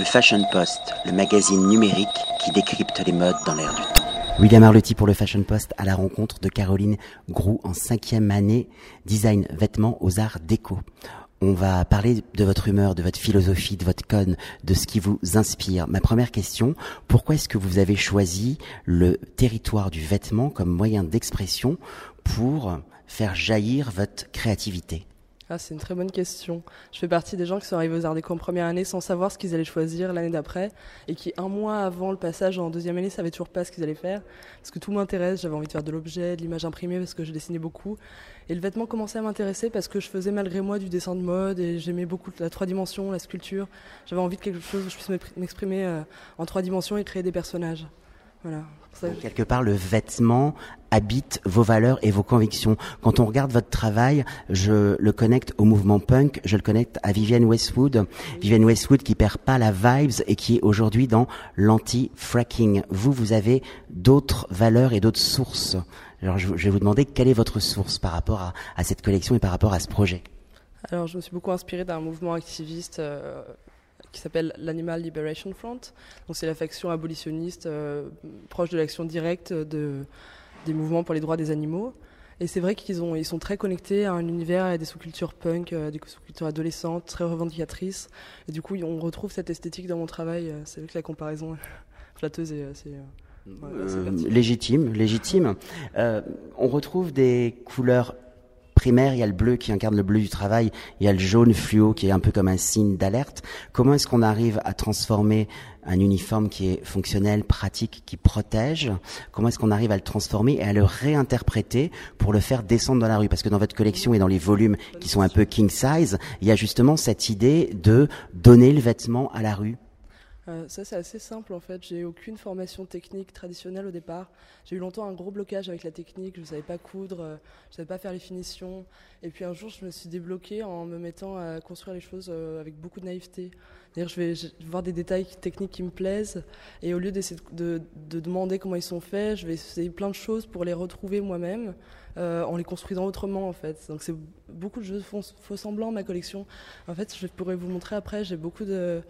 Le Fashion Post, le magazine numérique qui décrypte les modes dans l'air du temps. William Arlotti pour le Fashion Post à la rencontre de Caroline Grou en cinquième année design vêtements aux arts déco. On va parler de votre humeur, de votre philosophie, de votre conne, de ce qui vous inspire. Ma première question, pourquoi est-ce que vous avez choisi le territoire du vêtement comme moyen d'expression pour faire jaillir votre créativité? Ah, c'est une très bonne question. Je fais partie des gens qui sont arrivés aux Arts en première année sans savoir ce qu'ils allaient choisir l'année d'après et qui, un mois avant le passage en deuxième année, savaient toujours pas ce qu'ils allaient faire. Parce que tout m'intéresse, j'avais envie de faire de l'objet, de l'image imprimée parce que je dessinais beaucoup. Et le vêtement commençait à m'intéresser parce que je faisais malgré moi du dessin de mode et j'aimais beaucoup la trois dimensions, la sculpture. J'avais envie de quelque chose où je puisse m'exprimer euh, en trois dimensions et créer des personnages. Voilà. quelque part, le vêtement habite vos valeurs et vos convictions. Quand on regarde votre travail, je le connecte au mouvement punk, je le connecte à Vivienne Westwood. Vivienne Westwood qui perd pas la vibes et qui est aujourd'hui dans l'anti-fracking. Vous, vous avez d'autres valeurs et d'autres sources. Alors, je, vais vous demander quelle est votre source par rapport à, à cette collection et par rapport à ce projet. Alors, je me suis beaucoup inspirée d'un mouvement activiste euh, qui s'appelle l'Animal Liberation Front. Donc c'est la faction abolitionniste euh, proche de l'action directe de, des mouvements pour les droits des animaux. Et c'est vrai qu'ils ils sont très connectés à un univers, à des sous-cultures punk, euh, des sous-cultures adolescentes, très revendicatrices. Et du coup, on retrouve cette esthétique dans mon travail. Euh, c'est vrai que la comparaison flatteuse est assez... légitime, légitime. on retrouve des couleurs primaire, il y a le bleu qui incarne le bleu du travail, il y a le jaune fluo qui est un peu comme un signe d'alerte. Comment est-ce qu'on arrive à transformer un uniforme qui est fonctionnel, pratique, qui protège? Comment est-ce qu'on arrive à le transformer et à le réinterpréter pour le faire descendre dans la rue? Parce que dans votre collection et dans les volumes qui sont un peu king size, il y a justement cette idée de donner le vêtement à la rue. Euh, ça, c'est assez simple en fait. J'ai aucune formation technique traditionnelle au départ. J'ai eu longtemps un gros blocage avec la technique. Je ne savais pas coudre, euh, je ne savais pas faire les finitions. Et puis un jour, je me suis débloquée en me mettant à construire les choses euh, avec beaucoup de naïveté. je vais voir des détails techniques qui me plaisent. Et au lieu d'essayer de, demander comment ils sont faits, je vais essayer plein de choses pour les retrouver moi-même. en les construisant autrement en fait. Donc c'est beaucoup de jeux faux, semblants ma collection. En fait, je pourrais vous montrer après, j'ai beaucoup de,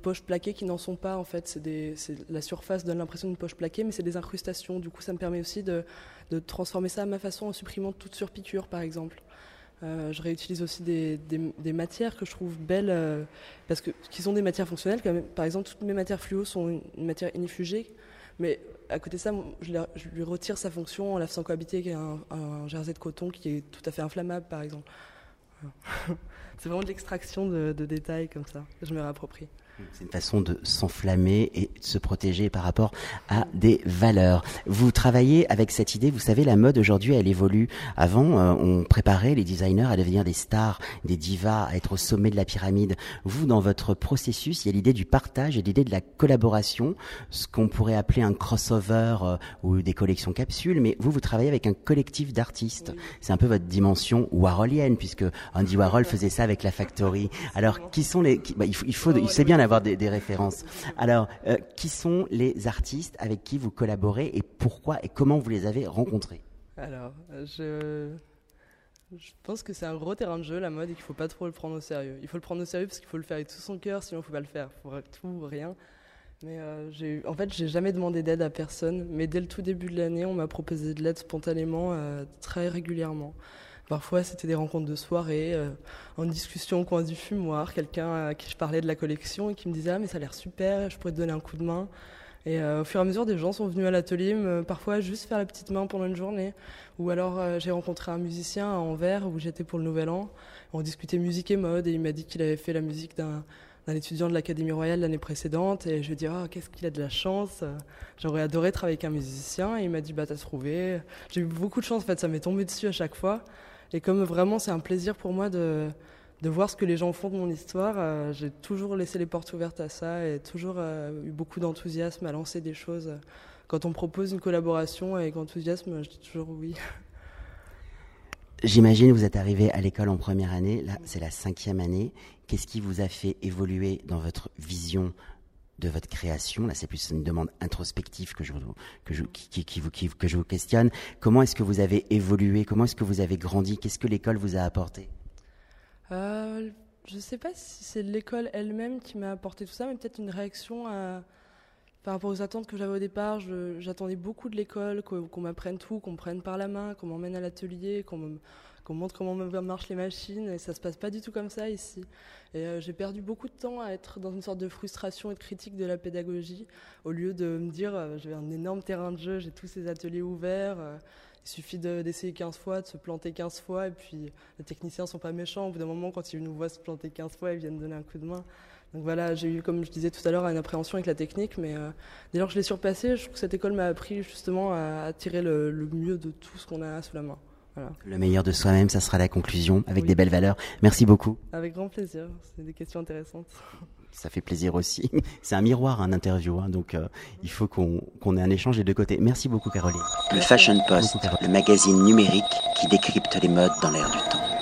poches plaquées qui n'en sont pas en fait. C'est la surface donne l'impression d'une poche plaquée, mais c'est des incrustations. Du coup, ça me permet aussi de, transformer ça à ma façon en supprimant toute surpiqûre, par exemple. Euh, je réutilise aussi des, matières que je trouve belles, euh, parce que qui sont des matières fonctionnelles. Par exemple, toutes mes matières fluo sont une, matière inifugée, mais à côté de ça, je, lui retire sa fonction en la faisant cohabiter avec un, jersey de coton qui est tout à fait inflammable, par exemple. C'est vraiment de l'extraction de, de détails comme ça. Je me réapproprie. C'est une façon de s'enflammer et de se protéger par rapport à des valeurs. Vous travaillez avec cette idée, vous savez, la mode aujourd'hui, elle évolue. Avant, euh, on préparait les designers à devenir des stars, des divas, à être au sommet de la pyramide. Vous, dans votre processus, il y a l'idée du partage et l'idée de la collaboration, ce qu'on pourrait appeler un crossover euh, ou des collections capsules, mais vous, vous travaillez avec un collectif d'artistes. C'est un peu votre dimension warholienne, puisque Andy Warhol faisait ça avec la Factory. Alors, qui sont les... bah, il faut, il faut, il sait bien avoir des, références. Alors, euh, qui sont les artistes avec qui vous collaborez et pourquoi et comment vous les avez rencontrés? Alors, je, pense que c'est un gros terrain de jeu, la mode, et qu'il ne faut pas trop le prendre au sérieux. Il faut le prendre au sérieux parce qu'il faut le faire avec tout son cœur, sinon il ne faut pas le faire. Il faut tout ou rien. Mais euh, en fait, j'ai jamais demandé d'aide à personne, mais dès le tout début de l'année, on m'a proposé de l'aide spontanément, euh, très régulièrement. Parfois, c'était des rencontres de soirée, euh, en discussion au coin du fumoir, quelqu'un à qui je parlais de la collection et qui me disait Ah, mais ça a l'air super, je pourrais te donner un coup de main. Et euh, au fur et à mesure, des gens sont venus à l'atelier, parfois juste faire la petite main pendant une journée. Ou alors, euh, j'ai rencontré un musicien à Anvers où j'étais pour le Nouvel An. On discutait musique et mode et il m'a dit qu'il avait fait la musique d'un d'un étudiant de l'Académie royale l'année précédente et je lui ai dit oh, qu'est-ce qu'il a de la chance? J'aurais adoré travailler avec un musicien et il m'a dit bah t'as trouvé j'ai eu beaucoup de chance en fait ça m'est tombé dessus à chaque fois et comme vraiment c'est un plaisir pour moi de, de voir ce que les gens font de mon histoire, euh, j'ai toujours laissé les portes ouvertes à ça et toujours euh, eu beaucoup d'enthousiasme à lancer des choses. Quand on propose une collaboration avec enthousiasme, je dis toujours oui. J'imagine vous êtes arrivé à l'école en première année, là c'est la cinquième année. Qu'est-ce qui vous a fait évoluer dans votre vision de votre création. Là, c'est plus une demande introspective que je, que je, vous, que je vous questionne. Comment est-ce que vous avez évolué? Comment est-ce que vous avez grandi? Qu'est-ce que l'école vous a apporté? Euh, je sais pas si c'est l'école elle-même qui m'a apporté tout ça, mais peut-être une réaction à, par rapport aux attentes que j'avais au départ. J'attendais beaucoup de l'école, qu'on m'apprenne tout, qu'on me prenne par la main, qu'on m'emmène à l'atelier, qu'on me montre comment marchent les machines et ça se passe pas du tout comme ça ici. Et euh, j'ai perdu beaucoup de temps à être dans une sorte de frustration et de critique de la pédagogie au lieu de me dire euh, j'ai un énorme terrain de jeu, j'ai tous ces ateliers ouverts, euh, il suffit d'essayer 15 fois, de se planter 15 fois et puis les techniciens sont pas méchants, au bout d'un moment quand ils nous voient se planter 15 fois, ils viennent donner un coup de main. Donc voilà, j'ai eu, comme je disais tout à l'heure, une appréhension avec la technique, mais dès lors que je l'ai surpassé, je trouve que cette école m'a appris justement à, tirer le mieux de tout ce qu'on a sous la main. Le meilleur de soi-même, ça sera la conclusion, avec des belles valeurs. Merci beaucoup. Avec grand plaisir, c'est des questions intéressantes. Ça fait plaisir aussi. C'est un miroir, un interview, hein, donc euh, il faut qu'on ait un échange des deux côtés. Merci beaucoup, Caroline. Le Fashion Post, le magazine numérique qui décrypte les modes dans l'air du temps.